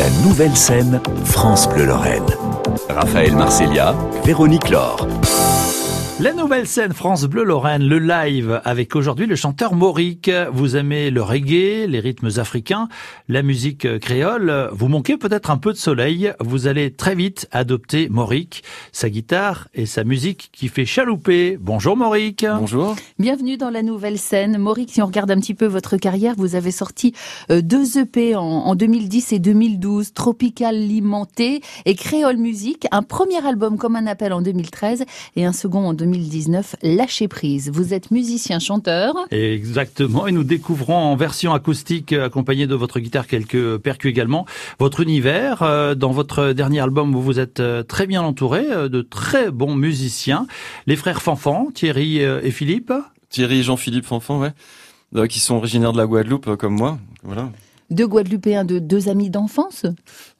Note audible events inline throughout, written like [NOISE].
La nouvelle scène, France Bleu Lorraine. Raphaël Marcelia, Véronique Laure. La nouvelle scène France Bleu Lorraine, le live avec aujourd'hui le chanteur Mauric. Vous aimez le reggae, les rythmes africains, la musique créole. Vous manquez peut-être un peu de soleil. Vous allez très vite adopter Mauric, sa guitare et sa musique qui fait chalouper. Bonjour Mauric. Bonjour. Bienvenue dans la nouvelle scène. Mauric, si on regarde un petit peu votre carrière, vous avez sorti euh, deux EP en, 2010 et 2012, Tropical Limenté et Créole Musique, un premier album comme un appel en 2013 et un second en 2014. 2019, Lâcher prise. Vous êtes musicien-chanteur. Exactement, et nous découvrons en version acoustique, accompagnée de votre guitare, quelques percus également, votre univers. Euh, dans votre dernier album, vous vous êtes euh, très bien entouré euh, de très bons musiciens. Les frères Fanfan, Thierry et Philippe. Thierry et Jean-Philippe Fanfan, ouais. Qui sont originaires de la Guadeloupe, comme moi. Voilà. Deux Guadeloupéens, de deux amis d'enfance?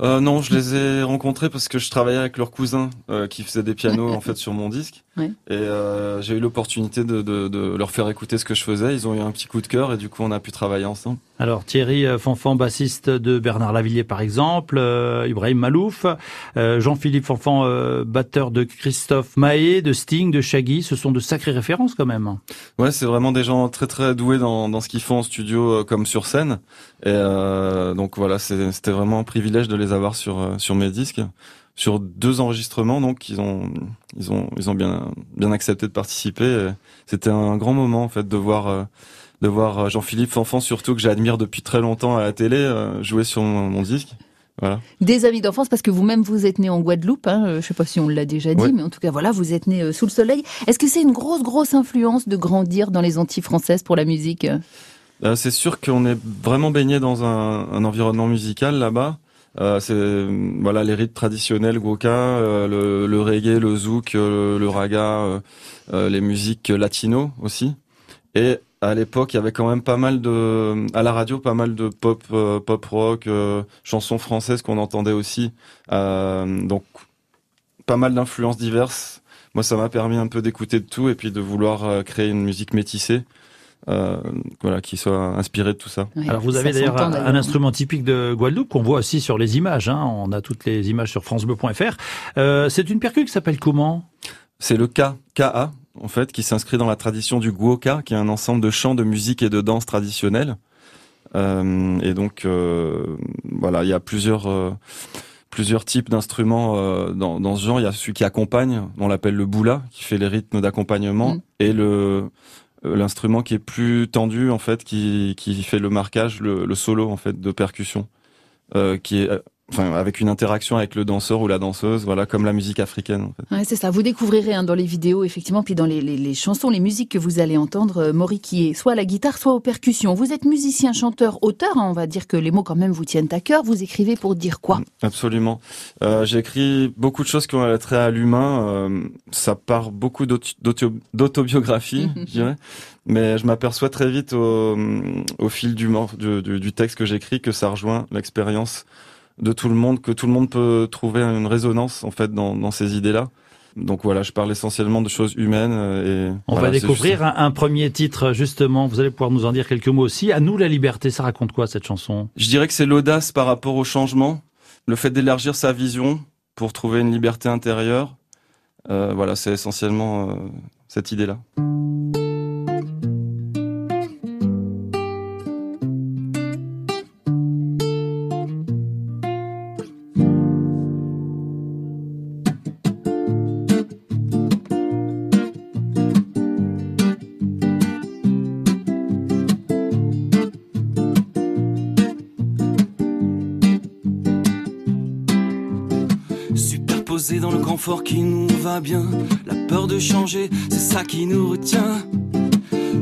Euh, Non, je les ai rencontrés parce que je travaillais avec leur cousin euh, qui faisait des pianos en fait sur mon disque. Et euh, j'ai eu l'opportunité de, de, de, leur faire écouter ce que je faisais. Ils ont eu un petit coup de cœur et du coup on a pu travailler ensemble. Alors Thierry euh, Fanfan, bassiste de Bernard Lavillier par exemple, euh, Ibrahim Malouf, euh, Jean-Philippe Fanfan, euh, batteur de Christophe Mahé, de Sting, de Shaggy. Ce sont de sacrées références quand même. Ouais, c'est vraiment des gens très très doués dans, dans ce qu'ils font en studio comme sur scène. Et donc voilà, c'était vraiment un privilège de les avoir sur sur mes disques sur deux enregistrements, donc ils ont ils ont ils ont bien bien accepté de participer. C'était un grand moment en fait de voir euh, de voir Jean-Philippe Fanfan surtout que j'admire depuis très longtemps à la télé euh, jouer sur mon, disque. Voilà. Des amis d'enfance parce que vous-même vous êtes né en Guadeloupe. Hein, euh, je sais pas si on l'a déjà dit, mais en tout cas voilà, vous êtes né sous le soleil. Est-ce que c'est une grosse grosse influence de grandir dans les Antilles françaises pour la musique? C'est sûr qu'on est vraiment baigné dans un, un environnement musical là-bas. Euh, c'est voilà les rythmes traditionnels Goka, euh, le, le, reggae, le zouk, euh, le, raga, les musiques latino aussi. Et à l'époque, il y avait quand même pas mal de à la radio, pas mal de pop, pop rock, chansons françaises qu'on entendait aussi. donc pas mal d'influences diverses. Moi, ça m'a permis un peu d'écouter de tout et puis de vouloir créer une musique métissée. Euh, voilà, qui soit inspiré de tout ça. Alors vous avez d'ailleurs un, instrument typique de Guadeloupe qu'on voit aussi sur les images. Hein. On a toutes les images sur francebleu.fr. Euh, c'est une percue qui s'appelle comment? C'est le K, KA, en fait, qui s'inscrit dans la tradition du Guoka, qui est un ensemble de chants, de musique et de danse traditionnelle. Euh, et donc, euh, voilà, il y a plusieurs plusieurs types d'instruments dans, dans, ce genre. Il y a celui qui accompagne, on l'appelle le boula, qui fait les rythmes d'accompagnement, mm. et le l'instrument qui est plus tendu en fait, qui, qui fait le marquage, le, le solo en fait de percussion, euh, qui est enfin avec une interaction avec le danseur ou la danseuse, voilà comme la musique africaine. En fait. Ouais, c'est ça. Vous découvrirez hein, dans les vidéos effectivement, puis dans les, les, les, chansons, les musiques que vous allez entendre, euh, Maury qui est soit à la guitare, soit aux percussions. Vous êtes musicien, chanteur, auteur. Hein, on va dire que les mots quand même vous tiennent à cœur. Vous écrivez pour dire quoi? Absolument. Euh, J'ai écrit beaucoup de choses qui ont trait à l'humain. Euh, ça part beaucoup d'autobiographie, [LAUGHS] je dirais. Mais je m'aperçois très vite au, au fil du, du, du texte que j'écris que ça rejoint l'expérience de tout le monde, que tout le monde peut trouver une résonance en fait dans, dans ces idées-là. Donc voilà, je parle essentiellement de choses humaines. Euh, et On va découvrir un, premier titre justement. Vous allez pouvoir nous en dire quelques mots aussi. À nous la liberté, ça raconte quoi cette chanson? Je dirais que c'est l'audace par rapport au changement, le fait d'élargir sa vision pour trouver une liberté intérieure. Euh, voilà, c'est essentiellement euh, cette idée-là. Confort qui nous va bien. La peur de changer, c'est ça qui nous retient.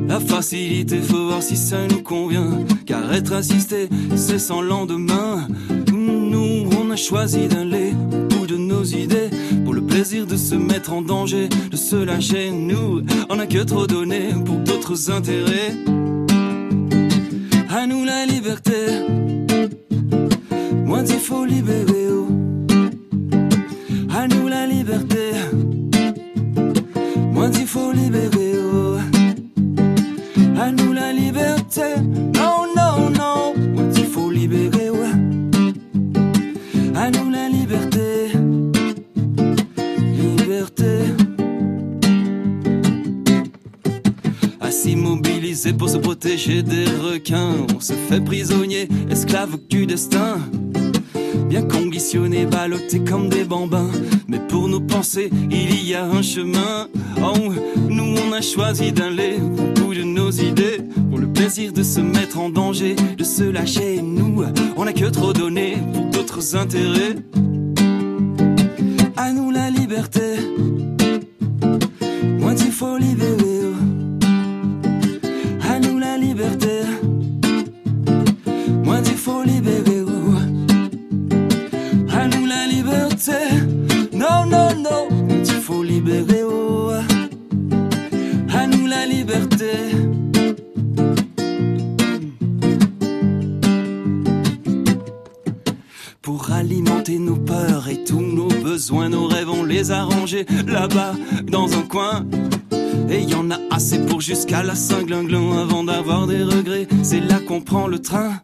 La facilité, faut voir si ça nous convient. Car être assisté, c'est sans lendemain. Nous, on a choisi d'aller au bout de nos idées. Pour le plaisir de se mettre en danger, de se lâcher. Nous, on a que trop donné pour d'autres intérêts. À nous la liberté. Moi, il faut libérer. Fait prisonnier, esclave du destin. Bien conditionné, ballotté comme des bambins. Mais pour nos pensées, il y a un chemin. Oh, nous on a choisi d'aller au bout de nos idées. Pour le plaisir de se mettre en danger, de se lâcher. Nous, on a que trop donné pour d'autres intérêts. Là-bas, dans un coin. Et y en a assez pour jusqu'à la Saint-Glinglin avant d'avoir des regrets. C'est là qu'on prend le train.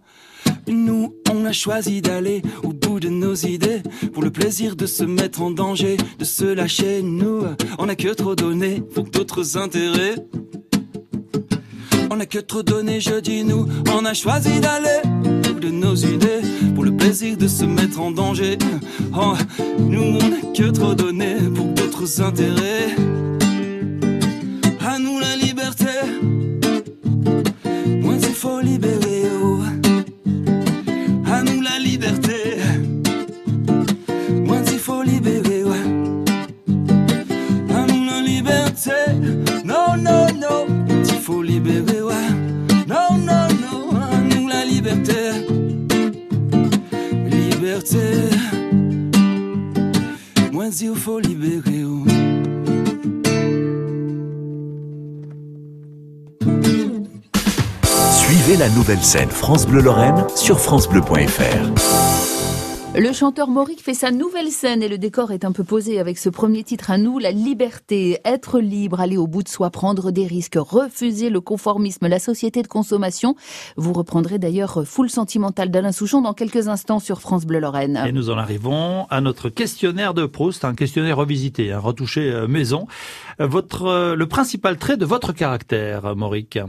Nous, on a choisi d'aller au bout de nos idées pour le plaisir de se mettre en danger, de se lâcher. Nous, on a que trop donné pour d'autres intérêts. On a que trop donné, je dis nous, on a choisi d'aller nos idées pour le plaisir de se mettre en danger. Oh, nous, on a que trop donné pour d'autres intérêts. À nous la liberté, moins il faut libérer. Oh. Suivez la nouvelle scène France Bleu Lorraine sur francebleu.fr. Le chanteur Mauric fait sa nouvelle scène et le décor est un peu posé avec ce premier titre à nous, la liberté, être libre, aller au bout de soi, prendre des risques, refuser le conformisme, la société de consommation. Vous reprendrez d'ailleurs Full Sentimental d'Alain Souchon dans quelques instants sur France Bleu Lorraine. Et nous en arrivons à notre questionnaire de Proust, un questionnaire revisité, un retouché euh, maison. Euh, Votre, euh, le principal trait de votre caractère, Mauric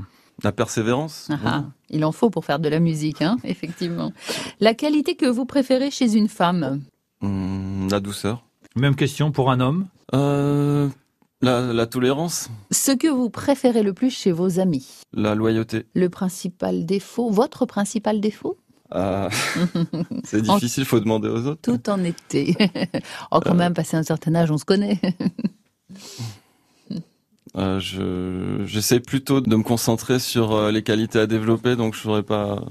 La persévérance. Ah ah, il en faut pour faire de la musique, hein, [LAUGHS] effectivement. La qualité que vous préférez chez une femme Hum, la douceur. Même question pour un homme Euh, la, la tolérance. Ce que vous préférez le plus chez vos amis La loyauté. Le principal défaut, votre principal défaut Ah, [LAUGHS] c'est difficile, faut demander aux autres. Tout en été. oh, quand même, passé un certain âge, on se connaît. [LAUGHS] Euh, je j'essaie plutôt de me concentrer sur euh, les qualités à développer, donc je saurais pas.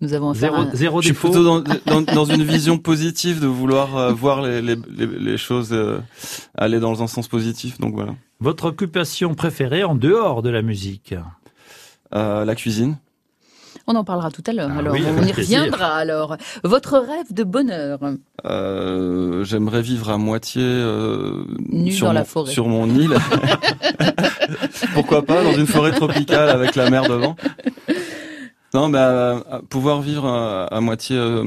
Nous avons Zéro, zéro Je suis défaut plutôt dans, dans, dans une vision positive de vouloir euh, voir les, les, les, les choses euh, aller dans un sens positif. Donc voilà. Votre occupation préférée en dehors de la musique? Euh, la cuisine. On en parlera tout à l'heure. Ah alors, oui, on y reviendra alors. Votre rêve de bonheur Euh, J'aimerais vivre à moitié euh, Nu sur dans mon, la forêt. sur mon île. [LAUGHS] Pourquoi pas dans une forêt tropicale avec la mer devant. Non, bah, à- pouvoir vivre à, à moitié euh,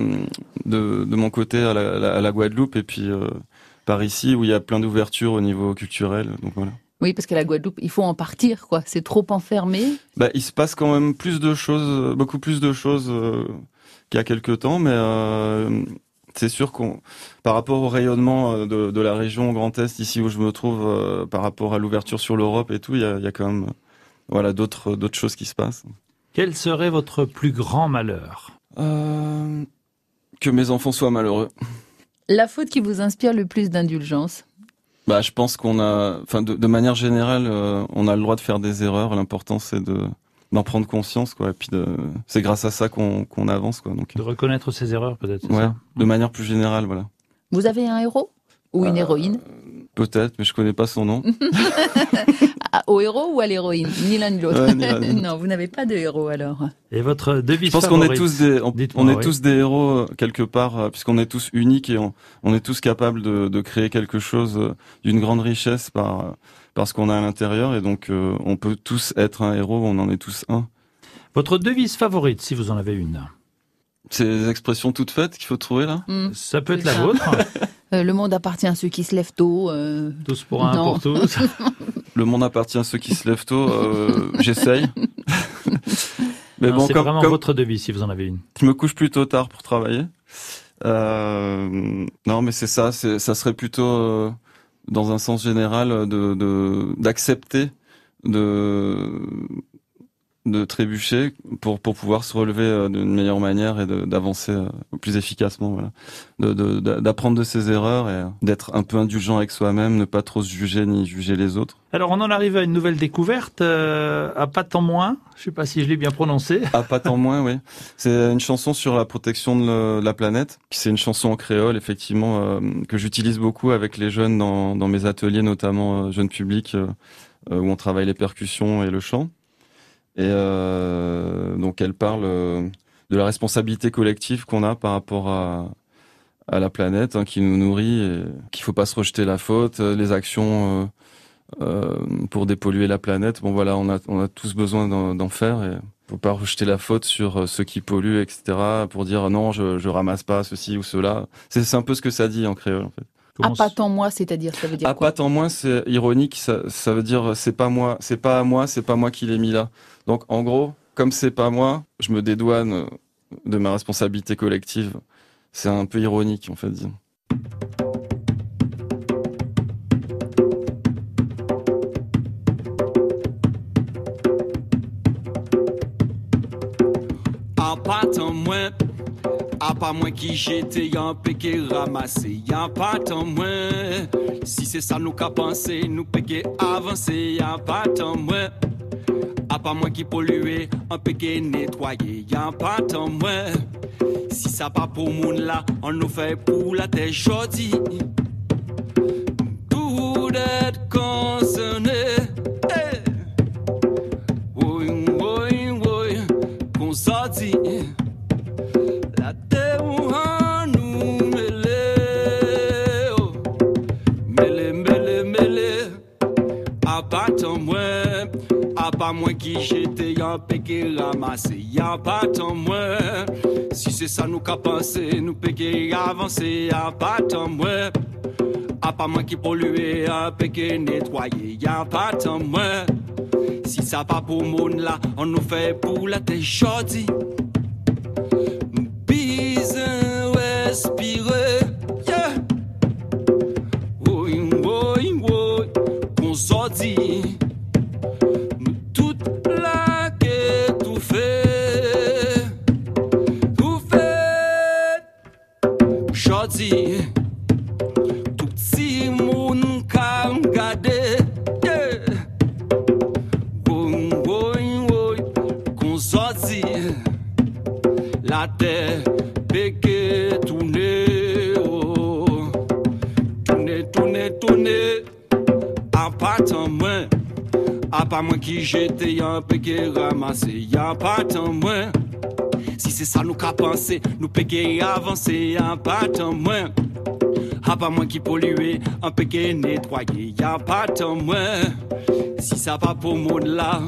de, de mon côté à la, la- Guadeloupe et puis euh, par ici où il y a plein d'ouvertures au niveau culturel. Donc voilà. Oui, parce que la Guadeloupe, il faut en partir, quoi. C'est trop enfermé. Bah, il se passe quand même plus de choses, euh, beaucoup plus de choses euh, qu'il y a quelques temps, mais euh, c'est sûr qu'on, par rapport au rayonnement de, de la région Grand Est, ici où je me trouve, euh, par rapport à l'ouverture sur l'Europe et tout, il y a, il y a quand même, voilà, d'autres d'autres choses qui se passent. Quel serait votre plus grand malheur? Euh, que mes enfants soient malheureux. La faute qui vous inspire le plus d'indulgence? Bah, je pense qu'on a, enfin, de, de manière générale, euh, on a le droit de faire des erreurs. L'important, c'est de d'en prendre conscience, quoi. Et puis, de, c'est grâce à ça qu'on qu'on avance, quoi. Donc, De reconnaître ses erreurs, peut-être c'est ouais, ça? de manière plus générale, voilà. Vous avez un héros Ou une Euh, héroïne? Peut-être, mais je connais pas son nom. [LAUGHS] Ah, Au héros ou à l'héroïne? Ni l'un ni l'autre. Ouais, [LAUGHS] non, vous n'avez pas de héros alors. Et votre devise Je pense qu'on est tous des, on, est oui. tous des héros euh, quelque part, euh, puisqu'on est tous uniques et on, on est tous capables de, de créer quelque chose euh, d'une grande richesse par, par ce qu'on a à l'intérieur, et donc euh, on peut tous être un héros, on en est tous un. Votre devise favorite, si vous en avez une? C'est des expressions toutes faites qu'il faut trouver là? Hmm. Ça peut être la vôtre. [LAUGHS] Euh, le monde appartient à ceux qui se lèvent tôt. euh, Tous pour un, Non. pour tous. [LAUGHS] Le monde appartient à ceux qui se lèvent tôt. euh, J'essaye. [LAUGHS] Mais bon, c'est vraiment votre devise si vous en avez une. Je me couche plutôt tard pour travailler. Euh, non, mais c'est ça. ça serait plutôt euh, dans un sens général de d'accepter de, de trébucher pour pour pouvoir se relever euh, d'une meilleure manière et d'avancer euh, plus efficacement voilà. D'apprendre de, ses erreurs et d'être un peu indulgent avec soi-même ne pas trop se juger ni juger les autres. Alors on en arrive à une nouvelle découverte euh, à pas tant moins. Je sais pas si je l'ai bien prononcé. À pas tant moins oui. C'est une chanson sur la protection de, la planète. C'est une chanson en créole effectivement que j'utilise beaucoup avec les jeunes dans dans mes ateliers notamment jeunes publics où on travaille les percussions et le chant et euh, donc elle parle euh, de la responsabilité collective qu'on a par rapport à, la planète hein, qui nous nourrit qu'il faut pas se rejeter la faute, euh, les actions euh, pour dépolluer la planète. Bon voilà, on a, on a tous besoin d'en faire et faut pas rejeter la faute sur ceux qui polluent, etc. Pour dire non, je, je ramasse pas ceci ou cela. C'est un peu ce que ça dit en créole en fait. À pas tant moi, c'est-à-dire ça veut dire à quoi pas tant moi, c'est ironique. Ça, ça veut dire c'est pas moi, c'est pas à moi, c'est pas moi qui l'ai mis là. Donc en gros, comme c'est pas moi, je me dédouane de ma responsabilité collective. C'est un peu ironique en fait, disons. pas tant moins, à pas moins qui j'étais un péché ramassé, y'a pas tant moins. Si c'est ça nous qu'a pensé, nous péché avancer, y'a pas tant moins. A pas moins qui polluer, un peu qui nettoyer, y'a pas tant moins. Si ça pas pour moun là, on nous fait pour la terre chaudy. Moins qui j'étais y'a péqué ramassé, y'a pas tant moins. Si c'est ça nous qu'a pensé, nous péqué avancé, y'a pas tant moins. A pas moins qui polluer, y'a péqué nettoyer, y'a pas tant moins. Si ça pas pour monde là, on nous fait pour la tête chaude. Pas moi qui j'étais un qui ramassé, y'a pas tant moins. Si c'est ça nous qu'a pensé, nous péguer avancer, y'a pas tant moins. A pas moi qui polluer, un peu qui nettoyer, y'a pas tant moins. Si ça va pour monde là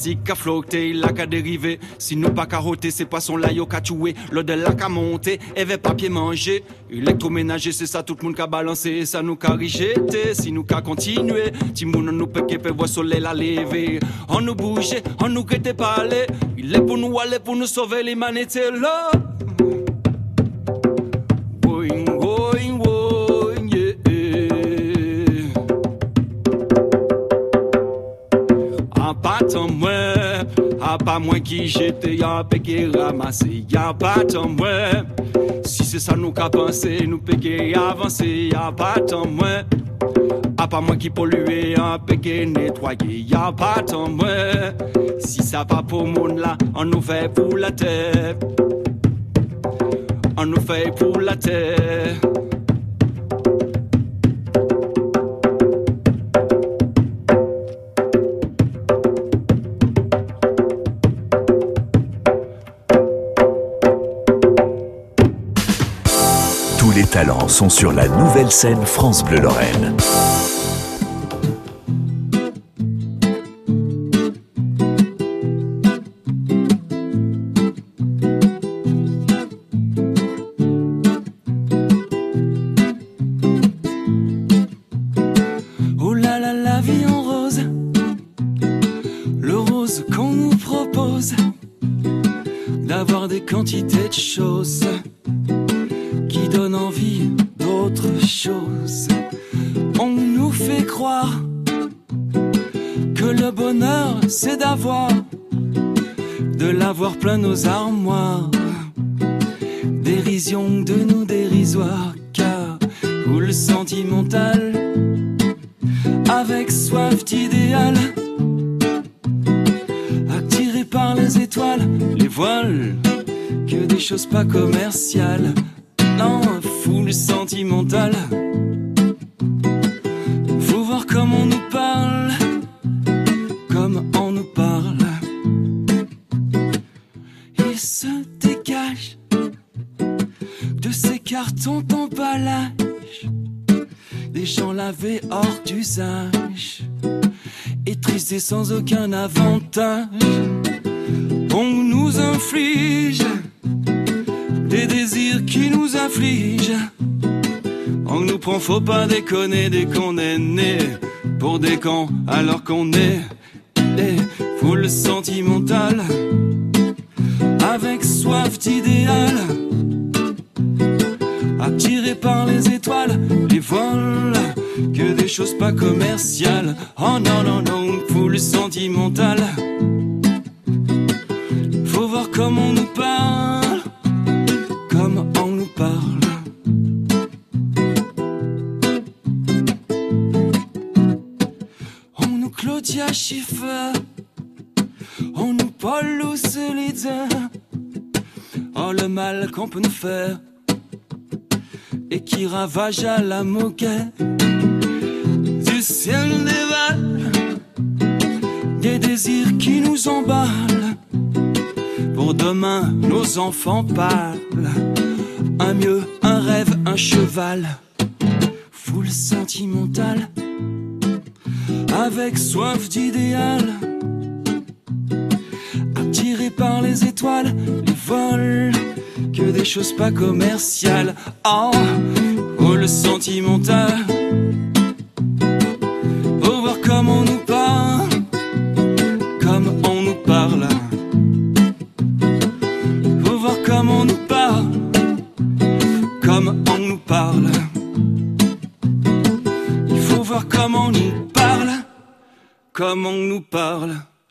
plastique a flotté, la a dérivé. Si nous pas carotter, ces poissons là yo qu'a tué. L'eau de la qu'a monté, et papier manger. Électroménager, c'est ça tout le monde qu'a balancé. Ça nous qu'a rejeté, si nous qu'a continué. Timoun nous peut peut voir soleil la lever. On nous bougeait, on nous pas parler. Il est pour nous aller, pour nous sauver l'humanité là. Pas moins qui j'étais, y'a péqué ramassé, y'a pas tant moins. Si c'est ça nous qu'a pensé, nous péqué avancé, y'a pas tant moins. A pas moins qui polluer, y'a péqué nettoyer, y'a pas tant moins. Si ça va pour monde là, on nous fait pour la terre. On nous fait pour la terre. Sont sur la nouvelle scène France Bleu Lorraine. Pas commerciales, non, foule sentimentale. Faut voir comment on nous parle, comme on nous parle. Il se dégage de ces cartons d'emballage, des gens lavés hors d'usage, et sans aucun avantage. On nous inflige des désirs qui nous affligent. On nous prend, faut pas déconner dès qu'on est né pour des cons alors qu'on est des foules sentimentales avec soif d'idéal. Attiré par les étoiles, les vols, que des choses pas commerciales. Oh non, non, non, foule sentimentale. Faut voir comment nous nous faire et qui ravage à la moquette du ciel dévale des désirs qui nous emballent. Pour demain nos enfants pâles un mieux un rêve un cheval. Foule sentimentale. Avec soif d'idéal. Attiré par les étoiles les vols des choses pas commerciales. Oh, oh le sentimental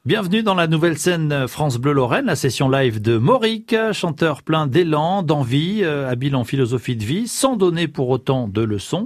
Bienvenue dans la nouvelle scène France Bleu Lorraine, la session live de Mauric, chanteur plein d'élan, d'envie, euh, habile en philosophie de vie, sans donner pour autant de leçons.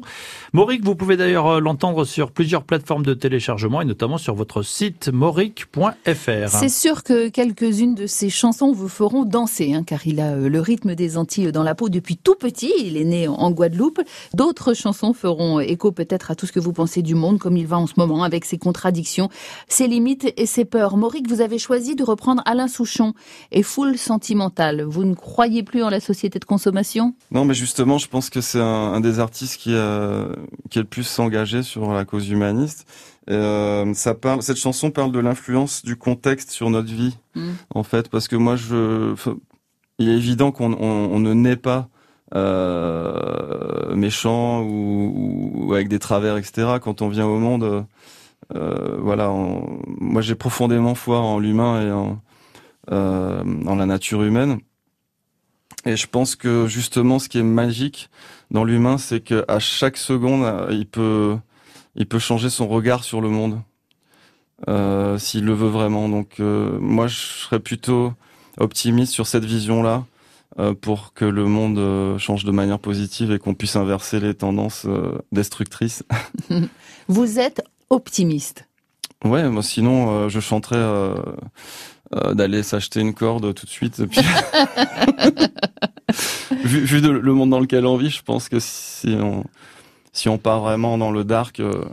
Mauric, vous pouvez d'ailleurs euh, l'entendre sur plusieurs plateformes de téléchargement et notamment sur votre site mauric.fr. C'est sûr que quelques-unes de ses chansons vous feront danser, hein, car il a euh, le rythme des Antilles dans la peau depuis tout petit. Il est né en Guadeloupe. D'autres chansons feront écho peut-être à tout ce que vous pensez du monde, comme il va en ce moment, avec ses contradictions, ses limites et ses peurs. Mauric, vous avez choisi de reprendre Alain Souchon et Foule sentimentale. Vous ne croyez plus en la société de consommation? Non, mais justement, je pense que c'est un, un, des artistes qui, a, qui est le plus engagé sur la cause humaniste. Euh, ça parle, cette chanson parle de l'influence du contexte sur notre vie, mmh. en fait, parce que moi, je, il est évident qu'on on, on ne naît pas euh, méchant ou, ou, avec des travers, etc. Quand on vient au monde, euh, voilà, on, moi j'ai profondément foi en l'humain et en, euh, en la nature humaine. Et je pense que justement, ce qui est magique dans l'humain, c'est que à chaque seconde, il peut, il peut changer son regard sur le monde, euh, s'il le veut vraiment. Donc, euh, moi, je serais plutôt optimiste sur cette vision-là, euh, pour que le monde euh, change de manière positive et qu'on puisse inverser les tendances euh, destructrices. [LAUGHS] [LAUGHS] Vous êtes optimiste. Ouais, moi sinon, je chanterais d'aller s'acheter une corde tout de suite. Puis... [LAUGHS] vu, vu de, le monde dans lequel on vit, je pense que si on, si on part vraiment dans le dark, euh,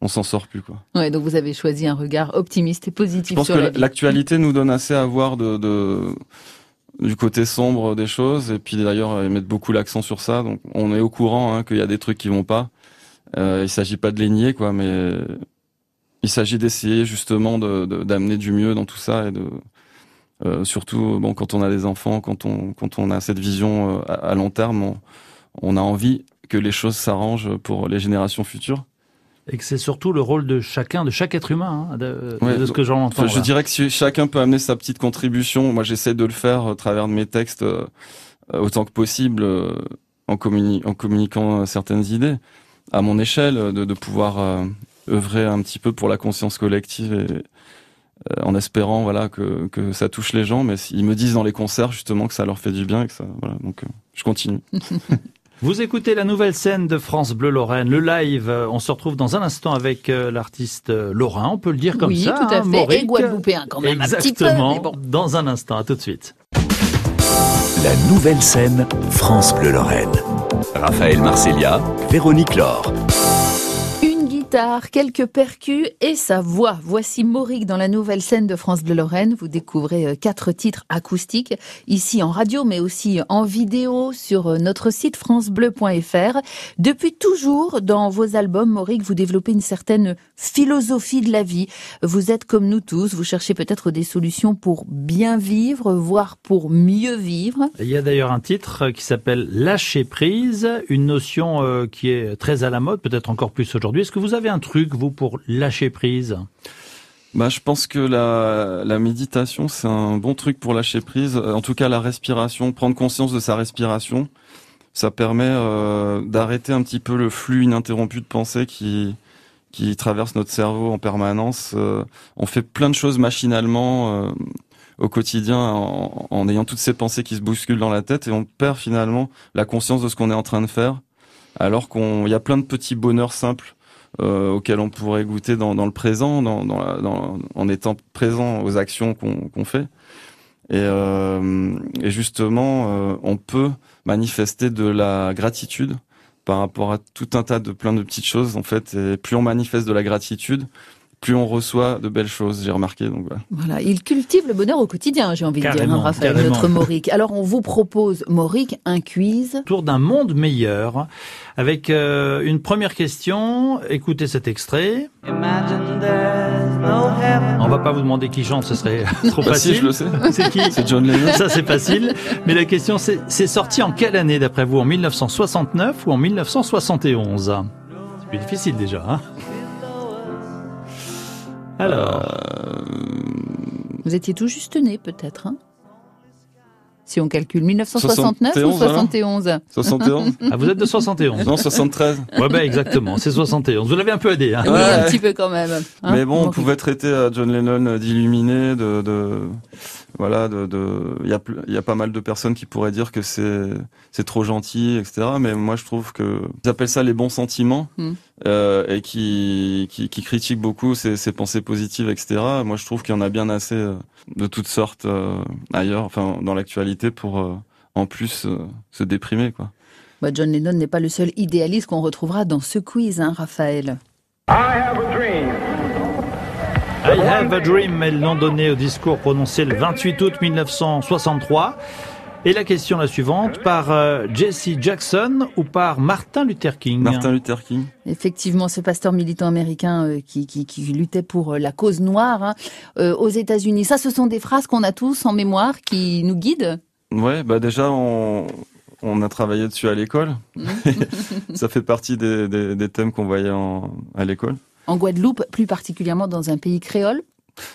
on s'en sort plus. Quoi. Ouais, donc vous avez choisi un regard optimiste et positif je pense sur que l'actualité nous donne assez à voir de, de, du côté sombre des choses, et puis d'ailleurs, ils mettent beaucoup l'accent sur ça, donc on est au courant hein, qu'il y a des trucs qui vont pas. Euh, il s'agit pas de les nier, quoi, mais il s'agit d'essayer justement de, de, d'amener du mieux dans tout ça et de euh, surtout bon quand on a des enfants, quand on quand on a cette vision euh, à, à, long terme, on, on, a envie que les choses s'arrangent pour les générations futures. Et que c'est surtout le rôle de chacun, de chaque être humain, hein, de, ouais, de, ce que j'en entends. Je dirais que chacun peut amener sa petite contribution, moi j'essaie de le faire à travers de mes textes. Euh, autant que possible en, en communiquant certaines idées à mon échelle, de, de pouvoir œuvrer un petit peu pour la conscience collective et en espérant voilà que, que ça touche les gens mais ils me disent dans les concerts justement que ça leur fait du bien et que ça voilà donc je continue [LAUGHS] Vous écoutez la nouvelle scène de France Bleu Lorraine, le live. On se retrouve dans un instant avec euh, l'artiste euh, Lorrain, on peut le dire comme oui, ça. Oui, tout à hein, fait. Mauric. Et Guadeloupéen quand même Exactement. un petit peu. Mais bon. Dans un instant, à tout de suite. La nouvelle scène France Bleu Lorraine. Raphaël Marcelia, Véronique Laure. Guitare, quelques percus et sa voix. Voici Mauric dans la nouvelle scène de France Bleu Lorraine. Vous découvrez euh, quatre titres acoustiques ici en radio mais aussi en vidéo sur euh, notre site francebleu.fr. Depuis toujours dans vos albums, Mauric, vous développez une certaine philosophie de la vie. Vous êtes comme nous tous, vous cherchez peut-être des solutions pour bien vivre, voire pour mieux vivre. Il y a d'ailleurs un titre qui s'appelle Lâcher prise, une notion euh, qui est très à la mode, peut-être encore plus aujourd'hui. Est-ce que vous avez un truc, vous, pour lâcher prise? Bah, je pense que la, méditation, c'est un bon truc pour lâcher prise. En tout cas, la respiration, prendre conscience de sa respiration, ça permet euh, d'arrêter un petit peu le flux ininterrompu de pensée qui qui traverse notre cerveau en permanence. Euh, on fait plein de choses machinalement euh, au quotidien en, ayant toutes ces pensées qui se bousculent dans la tête et on perd finalement la conscience de ce qu'on est en train de faire. Alors qu'on y a plein de petits bonheurs simples euh, on pourrait goûter dans, dans le présent, dans, dans, en étant présent aux actions qu'on fait. Et, euh, justement, euh, on peut manifester de la gratitude par rapport à tout un tas de plein de petites choses en fait. Et plus on manifeste de la gratitude, plus on reçoit de belles choses, j'ai remarqué. Donc voilà. Voilà, il cultive le bonheur au quotidien, j'ai envie de dire, hein, Raphaël, carrément. notre Mauric. Alors on vous propose, Mauric, un quiz. Autour d'un monde meilleur, avec euh, une première question. Écoutez cet extrait. On va pas vous demander qui chante, ce serait [LAUGHS] trop Bah si, facile. je le sais. C'est qui C'est John Lennon. Ça c'est facile. Mais la question c'est, c'est sorti en quelle année d'après vous En 1969 ou en 1971 C'est plus difficile déjà. Hein Alors, Vous étiez tout juste né, peut-être. Hein? Si on calcule 1969 ou 71, 71 71 ah, vous êtes de 71 Non, 73. Ouais bah exactement, c'est 71. Vous l'avez un peu aidé. Hein Oui, Ouais. un petit peu quand même. hein, Mais bon, on pouvait traiter euh, John Lennon d'illuminé, de, de, voilà, de, de, il y a, y pas mal de personnes qui pourraient dire que c'est, c'est trop gentil, etc. Mais moi, je trouve que ils appellent ça les bons sentiments Mm. euh, et qui, qui, qui critiquent beaucoup ces, ces pensées positives, etc. Moi, je trouve qu'il y en a bien assez euh, de toutes sortes euh, ailleurs, enfin, dans l'actualité, pour euh, en plus euh, se déprimer, quoi. Bah, John Lennon n'est pas le seul idéaliste qu'on retrouvera dans ce quiz, hein, Raphaël. I have a dream, elles l'ont donné au discours prononcé le 28 août 1963. Et la question la suivante, par euh, Jesse Jackson ou par Martin Luther King? Martin Luther King. Effectivement, ce pasteur militant américain euh, qui, qui, qui luttait pour euh, la cause noire hein, euh, aux États-Unis. Ça, ce sont des phrases qu'on a tous en mémoire qui nous guident. Ouais, bah déjà on, on a travaillé dessus à l'école. [LAUGHS] Ça fait partie des, des, des thèmes qu'on voyait en, à l'école. En Guadeloupe, plus particulièrement dans un pays créole.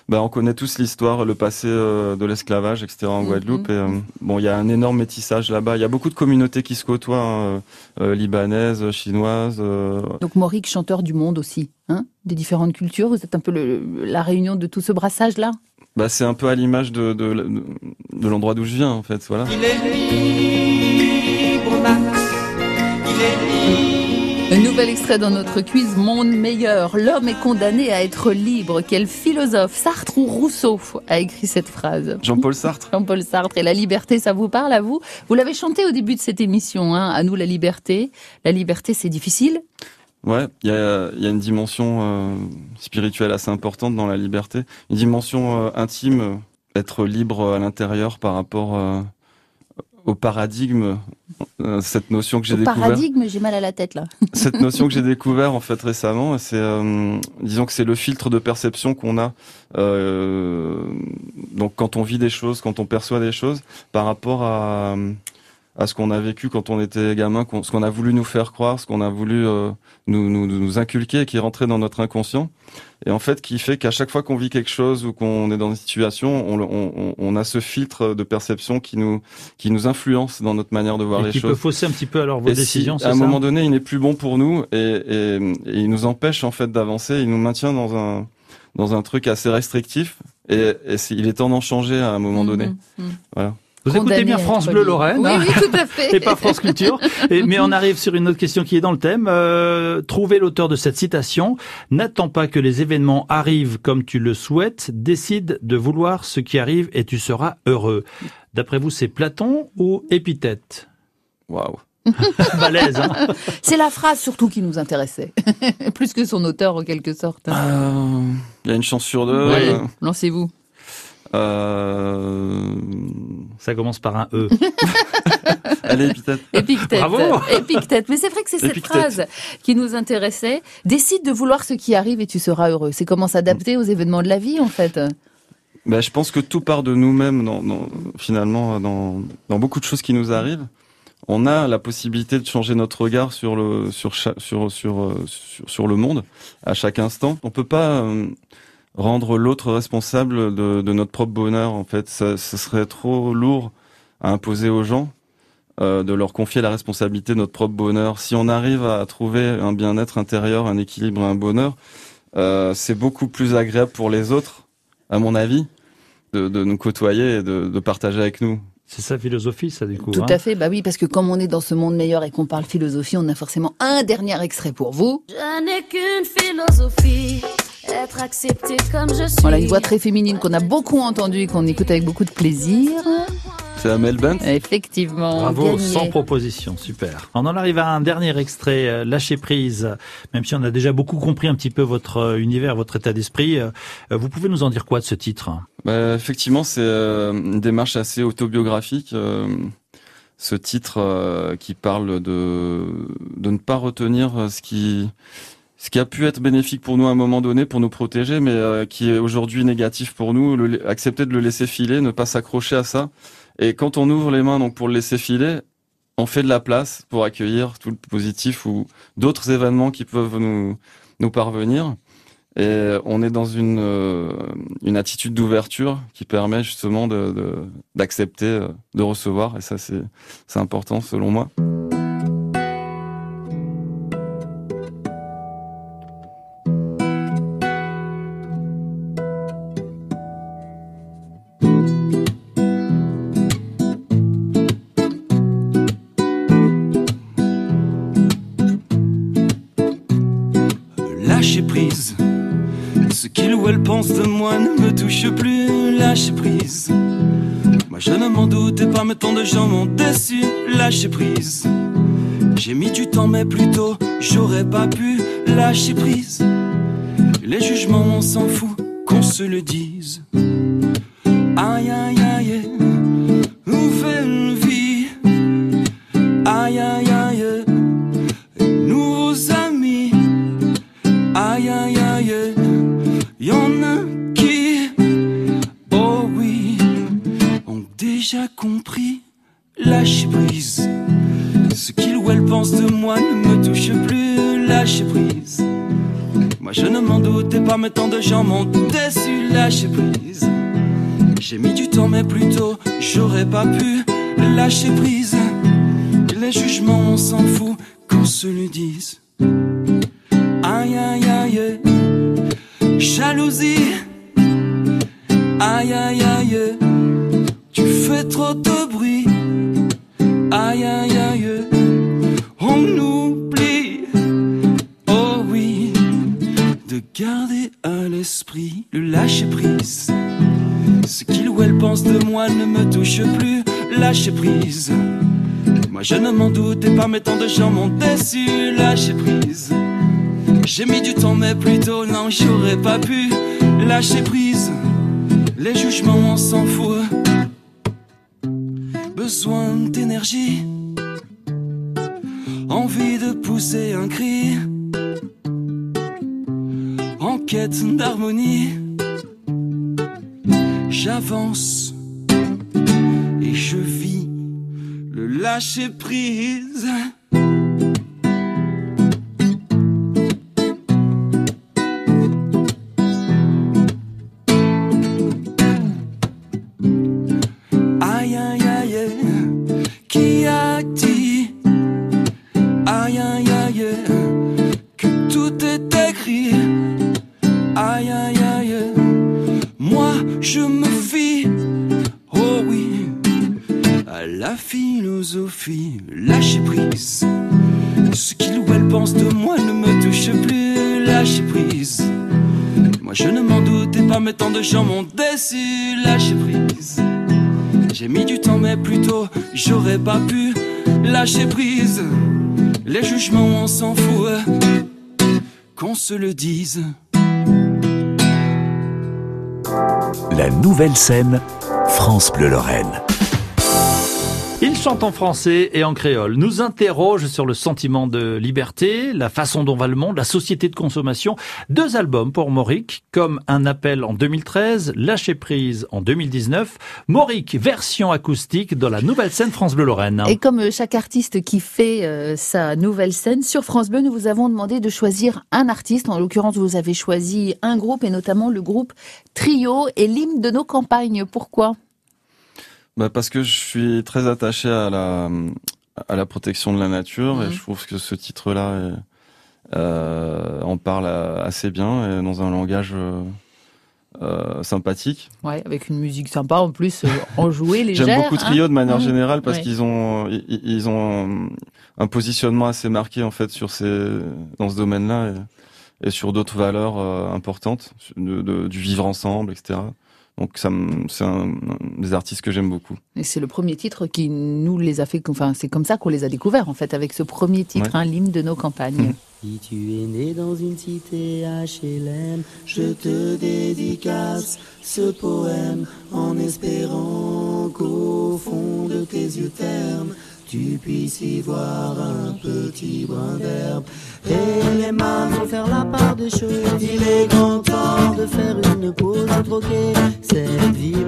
Bah on connaît tous l'histoire, le passé euh, de l'esclavage, etc. en Mhm. Guadeloupe. Et euh, bon, il y a un énorme métissage là-bas. Il y a beaucoup de communautés qui se côtoient, hein, euh, libanaises, chinoises. euh, Donc Mauric, chanteur du monde aussi, hein, des différentes cultures. Vous êtes un peu le- la réunion de tout ce brassage-là? bah c'est un peu à l'image de, de, de, de l'endroit d'où je viens en fait. Voilà. Il est libre, Max. Il est libre. Nouvel extrait dans notre quiz Monde meilleur. L'homme est condamné à être libre. Quel philosophe, Sartre ou Rousseau, a écrit cette phrase Jean-Paul Sartre. [LAUGHS] Jean-Paul Sartre et la liberté, ça vous parle à vous Vous l'avez chanté au début de cette émission, hein, à nous la liberté. La liberté, c'est difficile. Ouais, il y a, il y a une dimension euh, spirituelle assez importante dans la liberté, une dimension euh, intime, euh, être libre à l'intérieur par rapport euh, au paradigme, euh, cette notion que j'ai découvert, paradigme, j'ai mal à la tête là. [LAUGHS] cette notion que j'ai [LAUGHS] découvert en fait récemment, c'est, euh, disons que c'est le filtre de perception qu'on a. euh, donc quand on vit des choses, quand on perçoit des choses, par rapport à à ce qu'on a vécu quand on était gamin, ce qu'on a voulu nous faire croire, ce qu'on a voulu euh, nous, nous, nous, inculquer, qui est rentré dans notre inconscient, et en fait qui fait qu'à chaque fois qu'on vit quelque chose ou qu'on est dans une situation, on, on, on, a ce filtre de perception qui nous qui nous influence dans notre manière de voir et les qui choses. Qui peut fausser un petit peu alors vos décisions. à un moment donné, il n'est plus bon pour nous et, et, et il nous empêche en fait d'avancer, il nous maintient dans un dans un truc assez restrictif et, et il est temps d'en changer à un moment donné. Mmh, mmh. Voilà. Vous écoutez bien France Bleu Lorraine, oui, hein oui, tout à fait. et pas France Culture. [LAUGHS] Et, mais on arrive sur une autre question qui est dans le thème. Euh, trouver l'auteur de cette citation. N'attends pas que les événements arrivent comme tu le souhaites. Décide de vouloir ce qui arrive et tu seras heureux. D'après vous, c'est Platon ou Épithète Waouh. [LAUGHS] Balèze, hein C'est la phrase surtout qui nous intéressait, [LAUGHS] plus que son auteur en quelque sorte. Il euh, y a une chance sur deux. Ouais. Lancez-vous. Euh... Ça commence par un E. [LAUGHS] Allez, épithète. Épictète. Bravo. Épictète. Mais c'est vrai que c'est cette phrase qui nous intéressait. Décide de vouloir ce qui arrive et tu seras heureux. C'est comment s'adapter aux événements de la vie, en fait. Ben, je pense que tout part de nous-mêmes, dans, dans, finalement, dans, dans beaucoup de choses qui nous arrivent. On a la possibilité de changer notre regard sur le sur sur sur euh, sur, sur le monde à chaque instant. On peut pas euh, rendre l'autre responsable de, de notre propre bonheur. En fait, ça, ce serait trop lourd à imposer aux gens euh, de leur confier la responsabilité de notre propre bonheur. Si on arrive à trouver un bien-être intérieur, un équilibre, un bonheur, euh, c'est beaucoup plus agréable pour les autres, à mon avis, de, de nous côtoyer et de, de partager avec nous. C'est sa philosophie, ça, du coup. Tout hein. à fait. Bah oui, parce que comme on est dans ce monde meilleur et qu'on parle philosophie, on a forcément un dernier extrait pour vous. Je n'ai qu'une philosophie, être accepté comme je suis. Voilà, une voix très féminine qu'on a beaucoup entendue et qu'on écoute avec beaucoup de plaisir. C'est Amel Bent Effectivement. Bravo, gagné. sans proposition, super. On en arrive à un dernier extrait, euh, lâcher prise. Même si on a déjà beaucoup compris un petit peu votre euh, univers, votre état d'esprit, euh, vous pouvez nous en dire quoi de ce titre? Bah, effectivement, c'est une démarche assez autobiographique. ce titre qui parle de de ne pas retenir ce qui ce qui a pu être bénéfique pour nous à un moment donné pour nous protéger, mais euh, qui est aujourd'hui négatif pour nous. Accepter de le laisser filer, ne pas s'accrocher à ça. Et quand on ouvre les mains donc pour le laisser filer, on fait de la place pour accueillir tout le positif ou d'autres événements qui peuvent nous nous parvenir. Et on est dans une, euh, une attitude d'ouverture qui permet justement de, de- d'accepter, euh, de recevoir. Et ça, c'est important selon moi. Mais plutôt j'aurais pas pu lâcher prise. Aïe aïe aïe, tu fais trop de bruit. Aïe aïe aïe, on oublie. Oh oui, de garder à l'esprit le lâcher prise. Ce qu'il ou elle pense de moi ne me touche plus. Lâcher prise. Moi je ne m'en doutais pas, mais tant de gens m'ont déçu. Lâcher prise. J'ai mis du temps, mais plutôt non, j'aurais pas pu lâcher prise. Les jugements, s'en fout. Besoin d'énergie, envie de pousser un cri. En quête d'harmonie, j'avance et je vis le lâcher prise. Moi je ne m'en doutais pas, mais tant de gens m'ont déçu, lâcher prise. J'ai mis du temps, mais plutôt j'aurais pas pu lâcher prise. Les jugements, on s'en fout, qu'on se le dise. La nouvelle scène, France Bleu Lorraine. Chante en français et en créole, nous interroge sur le sentiment de liberté, la façon dont va le monde, la société de consommation. Deux albums pour Mauric, comme Un appel en 2013, Lâcher prise en 2019. Mauric, version acoustique dans la nouvelle scène France Bleu Lorraine. Et comme euh, chaque artiste qui fait euh, sa nouvelle scène, sur France Bleu, nous vous avons demandé de choisir un artiste. En l'occurrence, vous avez choisi un groupe et notamment le groupe Trio et l'hymne de nos campagnes. Pourquoi? Bah parce que je suis très attaché à la à la protection de la nature Mhm. et je trouve que ce titre-là est- euh, en parle euh, assez bien et dans un langage euh, euh, sympathique. Ouais, avec une musique sympa en plus, euh, enjouée, [LAUGHS] légère. J'aime beaucoup hein. Trio de manière Mhm. générale parce Ouais. qu'ils ont ils, ils ont un positionnement assez marqué en fait sur ces dans ce domaine-là et, et sur d'autres valeurs euh, importantes de, de- du vivre ensemble, etc. Donc ça c'est un, des artistes que j'aime beaucoup. Et c'est le premier titre qui nous les a fait, enfin, c'est comme ça qu'on les a découverts, en fait, avec ce premier titre, Ouais. hein, l'hymne de nos campagnes. Si tu es né dans une cité HLM, je te dédicace ce poème en espérant qu'au fond de tes yeux ternes, tu puisses y voir un petit brin d'herbe. Et les mains vont faire la part des choses. Il est grand temps de faire une pause, de troquer cette vie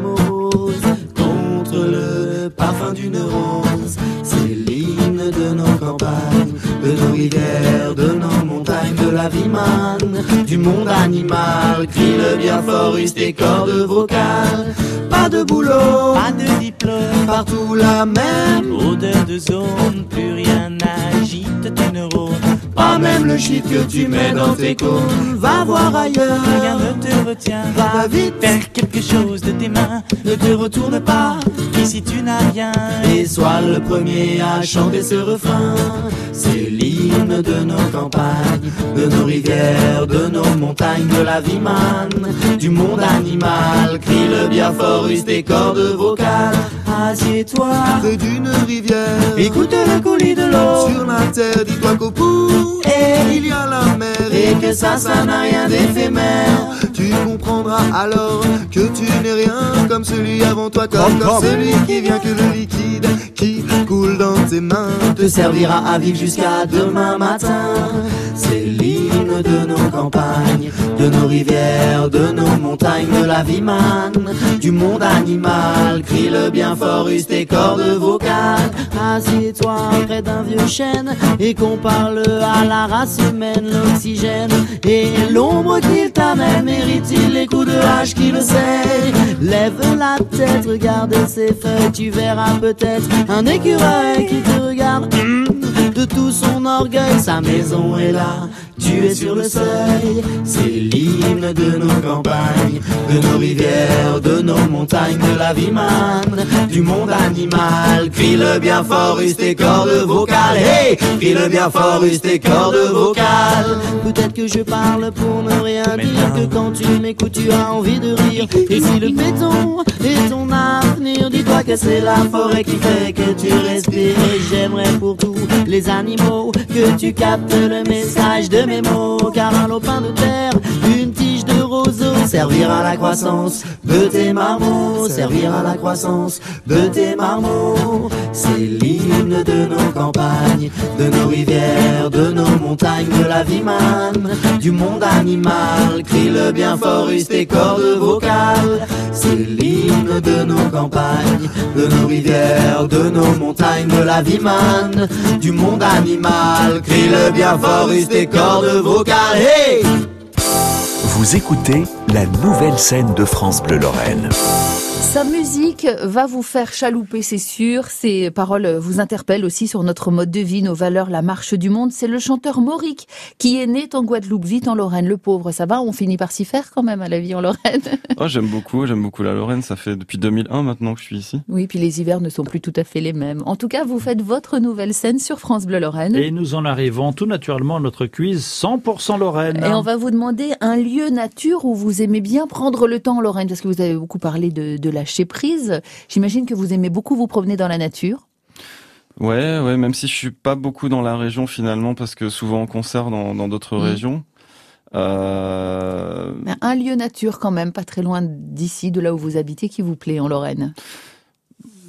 contre le parfum d'une rose. C'est de nos campagnes, de nos rivières, de nos montagnes, de la vie manne, du monde animal. Crie le bien fort, use tes cordes vocales. Pas de boulot, Pas de diplôme, partout la même. odeur de zone, plus rien n'agite tes neurones. Pas même le shit que tu mets dans tes cônes. Va voir ailleurs. Rien ne te retient, Va vite, faire quelque chose de tes mains. ne te retourne pas. Ici tu n'as rien, Et sois le premier à chanter ce refrain. C'est de nos campagnes, de nos rivières, de nos montagnes, de la vie manne, du monde animal. Crie le bien fort, use tes cordes vocales. assieds-toi. Près d'une rivière, Écoute le coulis de l'eau. sur la terre, dis-toi qu'au bout, Et il y a la mer. Et que ça, ça n'a rien d'éphémère. Tu comprendras alors que tu n'es rien comme celui avant toi, comme, comme celui qui vient que le liquide qui coule dans tes mains te servira à vivre jusqu'à demain matin. C'est l'hymne de nos campagnes, de nos rivières, de nos montagnes, de la vie manne, du monde animal. Crie le bien fort, use tes cordes vocales. Assieds-toi près d'un vieux chêne et qu'on parle à la race humaine, l'oxygène et l'ombre qu'il t'amène. Mérite-t-il les coups de hache qui le sait? Lève la tête, regarde ses feuilles, tu verras peut-être un écureuil qui te regarde. hum, De tout son orgueil, sa maison est là, tu es sur le seuil. C'est l'hymne de nos campagnes, de nos rivières, de nos montagnes, de la vie manne, du monde animal. Crie le bien fort, use tes cordes vocales. Hey, crie le bien fort, use tes cordes vocales. Peut-être que je parle pour ne rien dire, que quand tu m'écoutes, tu as envie de rire. Et si le béton est ton avenir, dis-toi que c'est la forêt qui fait que tu respires. J'aimerais pour tous les animaux, que tu captes le message de mes mots, car un lopin de terre, une tige de roseau, servir à la croissance de tes marmots, servir à la croissance de tes marmots. C'est l'hymne de nos campagnes, de nos rivières, de nos montagnes, de la vie manne, du monde animal, crie le bien fort, use cordes vocales. C'est l'hymne de nos campagnes, de nos rivières, de nos montagnes, de la vie manne, du monde animal, crie le bien fort, use tes cordes vocales. Hey! Vous écoutez la nouvelle scène de France Bleu Lorraine. Sa musique va vous faire chalouper, c'est sûr. Ses paroles vous interpellent aussi sur notre mode de vie, nos valeurs, la marche du monde. C'est le chanteur Mauric qui est né en Guadeloupe, vite en Lorraine. Le pauvre, ça va On finit par s'y faire quand même à la vie en Lorraine. [LAUGHS] Oh, j'aime beaucoup, j'aime beaucoup la Lorraine. Ça fait depuis 2001 maintenant que je suis ici. Oui, puis les hivers ne sont plus tout à fait les mêmes. En tout cas, vous faites votre nouvelle scène sur France Bleu Lorraine. Et nous en arrivons tout naturellement à notre quiz 100% Lorraine. Et on va vous demander un lieu nature où vous aimez bien prendre le temps en Lorraine, parce que vous avez beaucoup parlé de, de lâcher prise. J'imagine que vous aimez beaucoup vous promener dans la nature. Ouais, ouais, même si je suis pas beaucoup dans la région finalement, parce que souvent en concert dans dans d'autres Mm. régions. Euh, Un lieu nature quand même, pas très loin d'ici, de là où vous habitez, qui vous plaît en Lorraine.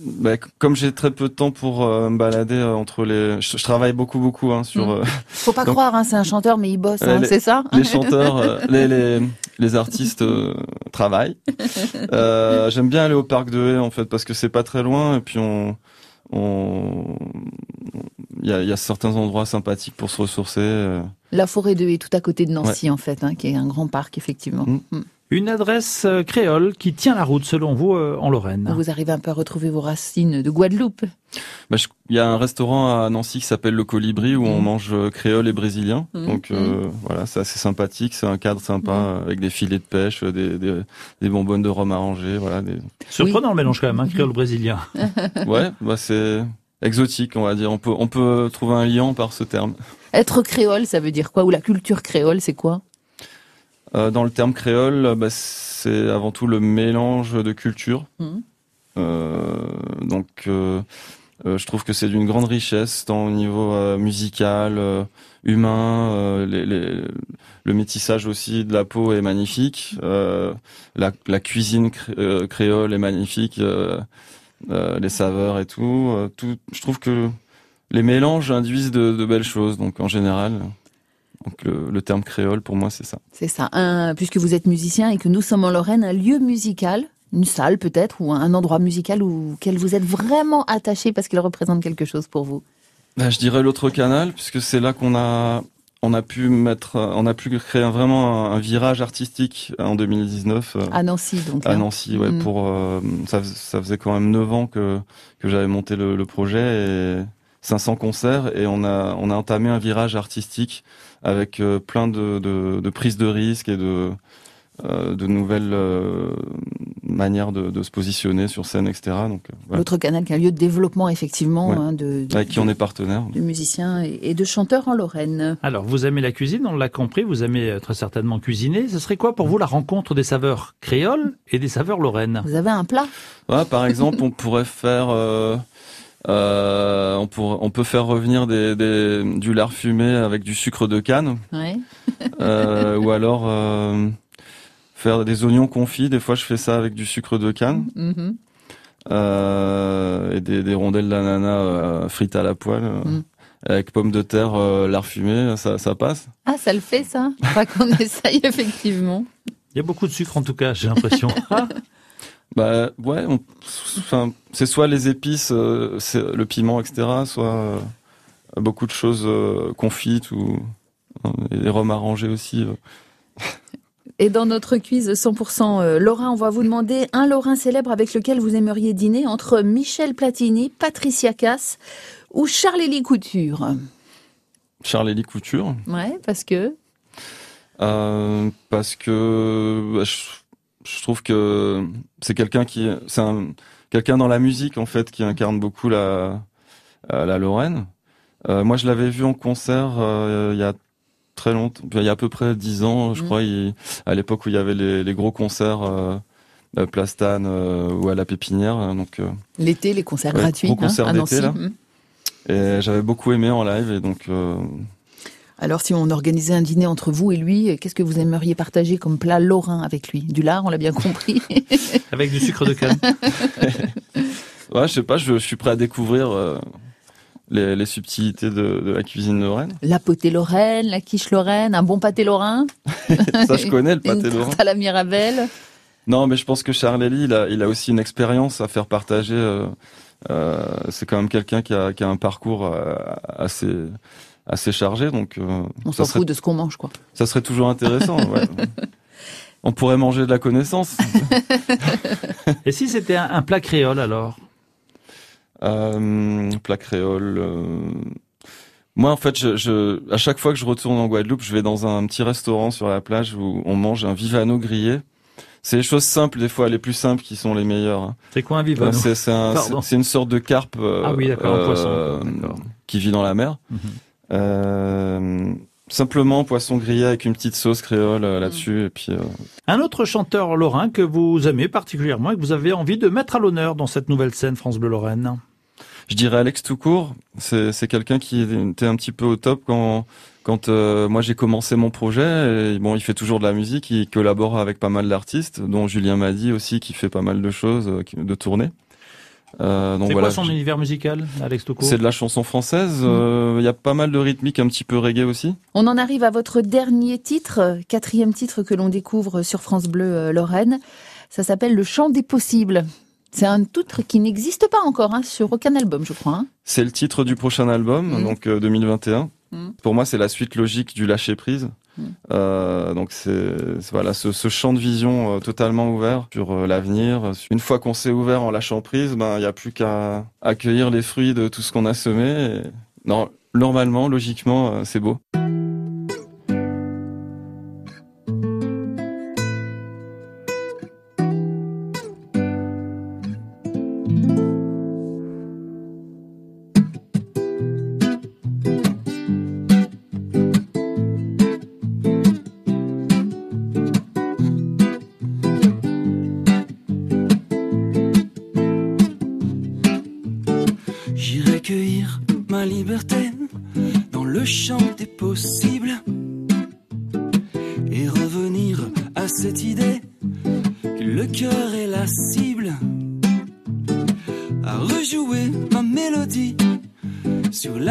bah, comme j'ai très peu de temps pour euh, me balader euh, entre les, je, je travaille beaucoup beaucoup hein, sur Mm. Faut pas [LAUGHS] Donc- croire, hein, c'est un chanteur, mais il bosse, hein, les- c'est ça? les chanteurs, les, les les artistes euh, travaillent. [LAUGHS] Euh, J'aime bien aller au parc de Haye en fait parce que c'est pas très loin et puis on on il y a, il y a certains endroits sympathiques pour se ressourcer. euh. La forêt de Haye, tout à côté de Nancy, en fait, hein, qui est un grand parc, effectivement. Mm. Mm. Une adresse euh, créole qui tient la route selon vous euh, en Lorraine. Vous arrivez un peu à retrouver vos racines de Guadeloupe. Bah, je- Il y a un restaurant à Nancy qui s'appelle le Colibri où on Mhm. mange euh, créole et brésilien. Mhm. Donc euh, voilà, c'est assez sympathique, c'est un cadre sympa Mhm. avec des filets de pêche, des, des, des bonbonnes de rhum arrangées, voilà. Des... Surprenant le mélange quand même, hein, créole brésilien. [LAUGHS] Ouais, bah c'est exotique, on va dire. On peut on peut trouver un lien par ce terme. Être créole, ça veut dire quoi? Ou la culture créole, c'est quoi? Euh, dans le terme créole, bah, c'est avant tout le mélange de cultures. Mhm. Euh, donc, euh, euh, je trouve que c'est d'une grande richesse, tant au niveau euh, musical, euh, humain, euh, les, les- le métissage aussi de la peau est magnifique. Euh, la, la cuisine cré- créole est magnifique, euh, euh, les saveurs et tout, euh, tout. Je trouve que les mélanges induisent de, de belles choses. Donc, en général, donc le, le terme créole pour moi, c'est ça. C'est ça. Un, puisque vous êtes musicien et que nous sommes en Lorraine, un lieu musical, une salle peut-être, ou un endroit musical auquel vous êtes vraiment attaché parce qu'il représente quelque chose pour vous. Bah, je dirais l'autre canal, puisque c'est là qu'on a on a pu mettre, on a pu créer vraiment un, un virage artistique en 2019 euh, À Nancy, donc. à hein. Nancy. Ouais, Mm. pour euh, ça, ça faisait quand même 9 ans que que j'avais monté le, le projet et 500 concerts et on a on a entamé un virage artistique avec euh, plein de, de de prises de risques et de euh, de nouvelles euh, manières de, de se positionner sur scène, etc. Donc. L'autre canal qui est un lieu de développement, effectivement, Ouais. hein, de, de, avec qui on est partenaire. de musiciens et, et de chanteurs en Lorraine. Alors, vous aimez la cuisine, on l'a compris, vous aimez très certainement cuisiner. Ce serait quoi pour vous la rencontre des saveurs créoles et des saveurs lorraines? Vous avez un plat? Ouais, par exemple, on pourrait faire, euh, euh, on, pour, on peut faire revenir des, des, du lard fumé avec du sucre de canne, ouais. euh, ou alors euh, faire des oignons confits. Des fois, je fais ça avec du sucre de canne Mhm. euh, et des, des rondelles d'ananas euh, frites à la poêle. euh, Mm. Avec pommes de terre, euh, lard fumé, ça, ça passe. Ah, ça le fait, ça Pas qu'on [LAUGHS] essaye, effectivement. Il y a beaucoup de sucre en tout cas, j'ai l'impression. [LAUGHS] Ah, Bah ouais, on- enfin c'est soit les épices, euh, le piment, etc., soit euh, beaucoup de choses euh, confites ou et des rhums arrangés aussi. Et dans notre quiz 100% euh, Lorrain, on va vous demander un Lorrain célèbre avec lequel vous aimeriez dîner entre Michel Platini, Patricia Cass ou Charles-Élie Couture. Charles-Élie Couture, Ouais, parce que? Parce que bah, je, je trouve que c'est quelqu'un qui, c'est un quelqu'un dans la musique en fait qui incarne beaucoup la euh, la Lorraine. Euh, moi, je l'avais vu en concert euh, il y a très longtemps, il y a à peu près dix ans, je Mhm. crois, il- à l'époque où il y avait les, les gros concerts euh, euh, Plastane ou à la Pépinière. euh, Donc, l'été, les concerts Ouais, gratuits gros concerts hein, à d'été, là. Mm. Et j'avais beaucoup aimé en live et donc. Euh, alors, si on organisait un dîner entre vous et lui, qu'est-ce que vous aimeriez partager comme plat lorrain avec lui? Du lard, on l'a bien compris. [LAUGHS] avec du sucre de canne. [LAUGHS] ouais, je sais pas, je, suis prêt à découvrir. Euh, les, subtilités de, la cuisine lorraine. La potée lorraine, la quiche lorraine, un bon pâté lorrain. [LAUGHS] Ça, je connais le pâté une lorrain. à la Mirabelle. Non, mais je pense que Charles Elie, il a, il a aussi une expérience à faire partager. Euh, euh, c'est quand même quelqu'un qui a, qui a un parcours euh, assez assez chargé, donc. On s'en fout de ce qu'on mange, quoi. Ça serait toujours intéressant. [LAUGHS] ouais. On pourrait manger de la connaissance. [LAUGHS] Et si c'était un plat créole alors? Euh, plat créole. Euh. Moi, en fait, je, je, à chaque fois que je retourne en Guadeloupe, je vais dans un petit restaurant sur la plage où on mange un vivano grillé. C'est les choses simples, des fois les plus simples, qui sont les meilleures. Hein. C'est quoi un vivano? C'est une sorte de carpe. Euh, ah oui, poisson. Euh, qui vit dans la mer. Mhm. Euh, simplement poisson grillé avec une petite sauce créole euh, là-dessus et puis. Euh, un autre chanteur lorrain que vous aimez particulièrement et que vous avez envie de mettre à l'honneur dans cette nouvelle scène France Bleu Lorraine. Je dirais Alex Toucourt. C'est c'est quelqu'un qui était un petit peu au top quand quand euh, moi j'ai commencé mon projet. Et, bon, il fait toujours de la musique, il collabore avec pas mal d'artistes, dont Julien Madi aussi qui fait pas mal de choses, de tournées. Euh, c'est quoi son univers musical, Alex Tocco C'est de la chanson française. Il mm. euh, y a pas mal de rythmique, un petit peu reggae aussi. On en arrive à votre dernier titre, quatrième titre que l'on découvre sur France Bleu euh, Lorraine. Ça s'appelle Le Chant des possibles. C'est un titre qui n'existe pas encore hein, sur aucun album, je crois. Hein. C'est le titre du prochain album, mm. donc 2021. Mm. Pour moi, c'est la suite logique du lâcher prise. Euh, donc c'est voilà ce, champ de vision euh, totalement ouvert sur euh, l'avenir. Une fois qu'on s'est ouvert en lâchant prise, ben il n'y a plus qu'à accueillir les fruits de tout ce qu'on a semé. non, normalement, logiquement, c'est beau.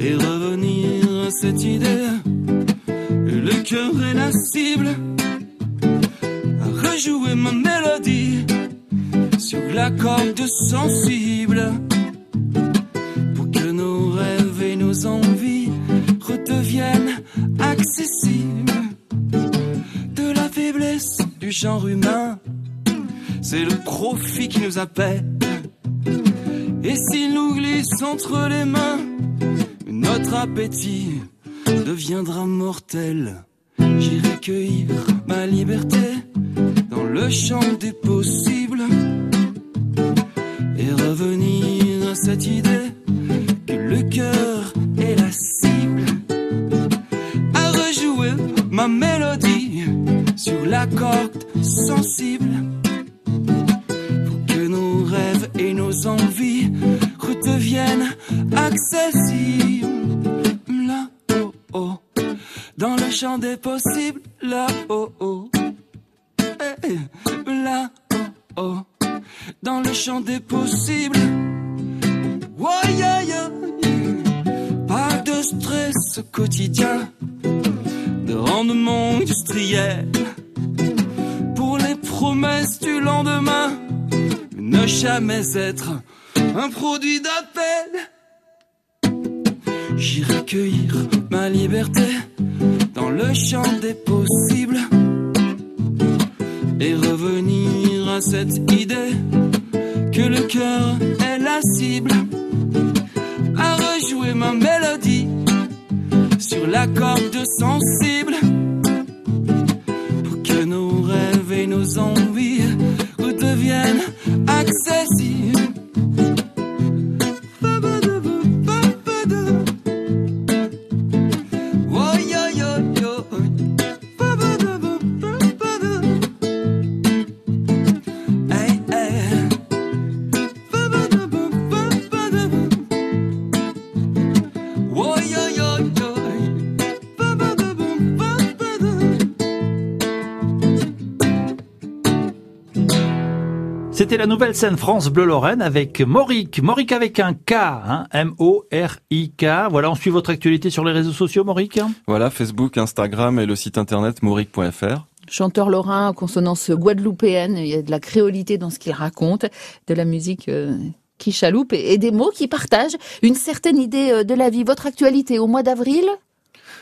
et revenir à cette idée. Le cœur est la cible, à rejouer ma mélodie sur la corde sensible. envies redeviennent accessibles. De la faiblesse du genre humain, c'est le profit qui nous appelle. Et s'il nous glisse entre les mains, notre appétit deviendra mortel. J'irai cueillir ma liberté dans le champ des possibles et revenir à cette idée que le cœur la cible. À rejouer ma mélodie sur la corde sensible. Pour que nos rêves et nos envies redeviennent accessibles. Champ des possibles. Là, oh, oh. Là, oh, oh, dans le champ des possibles. Oh, yeah, yeah de stress quotidien, de rendement industriel. Pour les promesses du lendemain, ne jamais être un produit d'appel. J'irai cueillir ma liberté dans le champ des possibles et revenir à cette idée que le cœur est la cible. À comme un mélodie sur la corde sensible pour que nos rêves et nos envies redeviennent accessibles. La nouvelle scène France Bleu Lorraine avec Moric. Moric avec un K, hein, M-O-R-I-K. Voilà, on suit votre actualité sur les réseaux sociaux, Moric. Voilà, Facebook, Instagram et le site internet mauric.fr. Chanteur lorrain consonance guadeloupéenne, il y a de la créolité dans ce qu'il raconte, de la musique euh, qui chaloupe et, et des mots qui partagent une certaine idée euh, de la vie. Votre actualité au mois d'avril?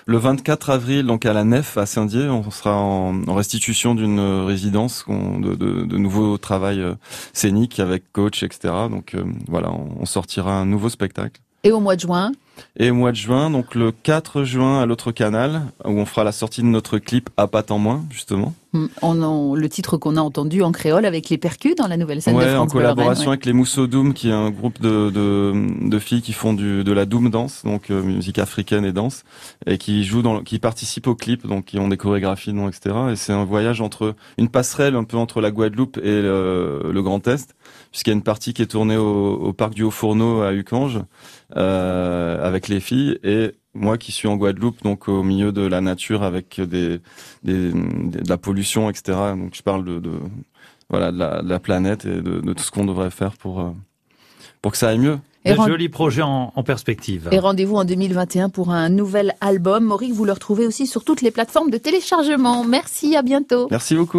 Le 24 avril, donc à la Nef à Saint-Dié, on sera en, restitution d'une résidence de, de, nouveaux travail euh, scéniques avec coach, etc. Donc euh, voilà, on sortira un nouveau spectacle. et au mois de juin. Et au mois de juin, donc le 4 juin à l'autre canal, où on fera la sortie de notre clip à pas en moins, justement. Hmm, On en- le titre qu'on a entendu en créole avec les percus dans la nouvelle scène de Ouais, en France Lorraine, collaboration ouais. avec les Mousseau Doom, qui est un groupe de, de, de filles qui font du, de la Doom dance, donc euh, musique africaine et danse, et qui jouent dans, qui participent au clip, donc qui ont des chorégraphies, donc, etc. Et c'est un voyage entre une passerelle un peu entre la Guadeloupe et le, le Grand Est, puisqu'il y a une partie qui est tournée au, au parc du Haut-Fourneau à Ucange, euh, avec les filles, et moi qui suis en Guadeloupe, donc au milieu de la nature avec des, des, des- de la pollution, etc. Donc je parle de, de voilà de la, de la planète et de, de tout ce qu'on devrait faire pour euh, pour que ça aille mieux. Et Un joli projet en, en perspective. Et rendez-vous en 2021 pour un nouvel album. Maurice, vous le retrouvez aussi sur toutes les plateformes de téléchargement. Merci, à bientôt. Merci beaucoup.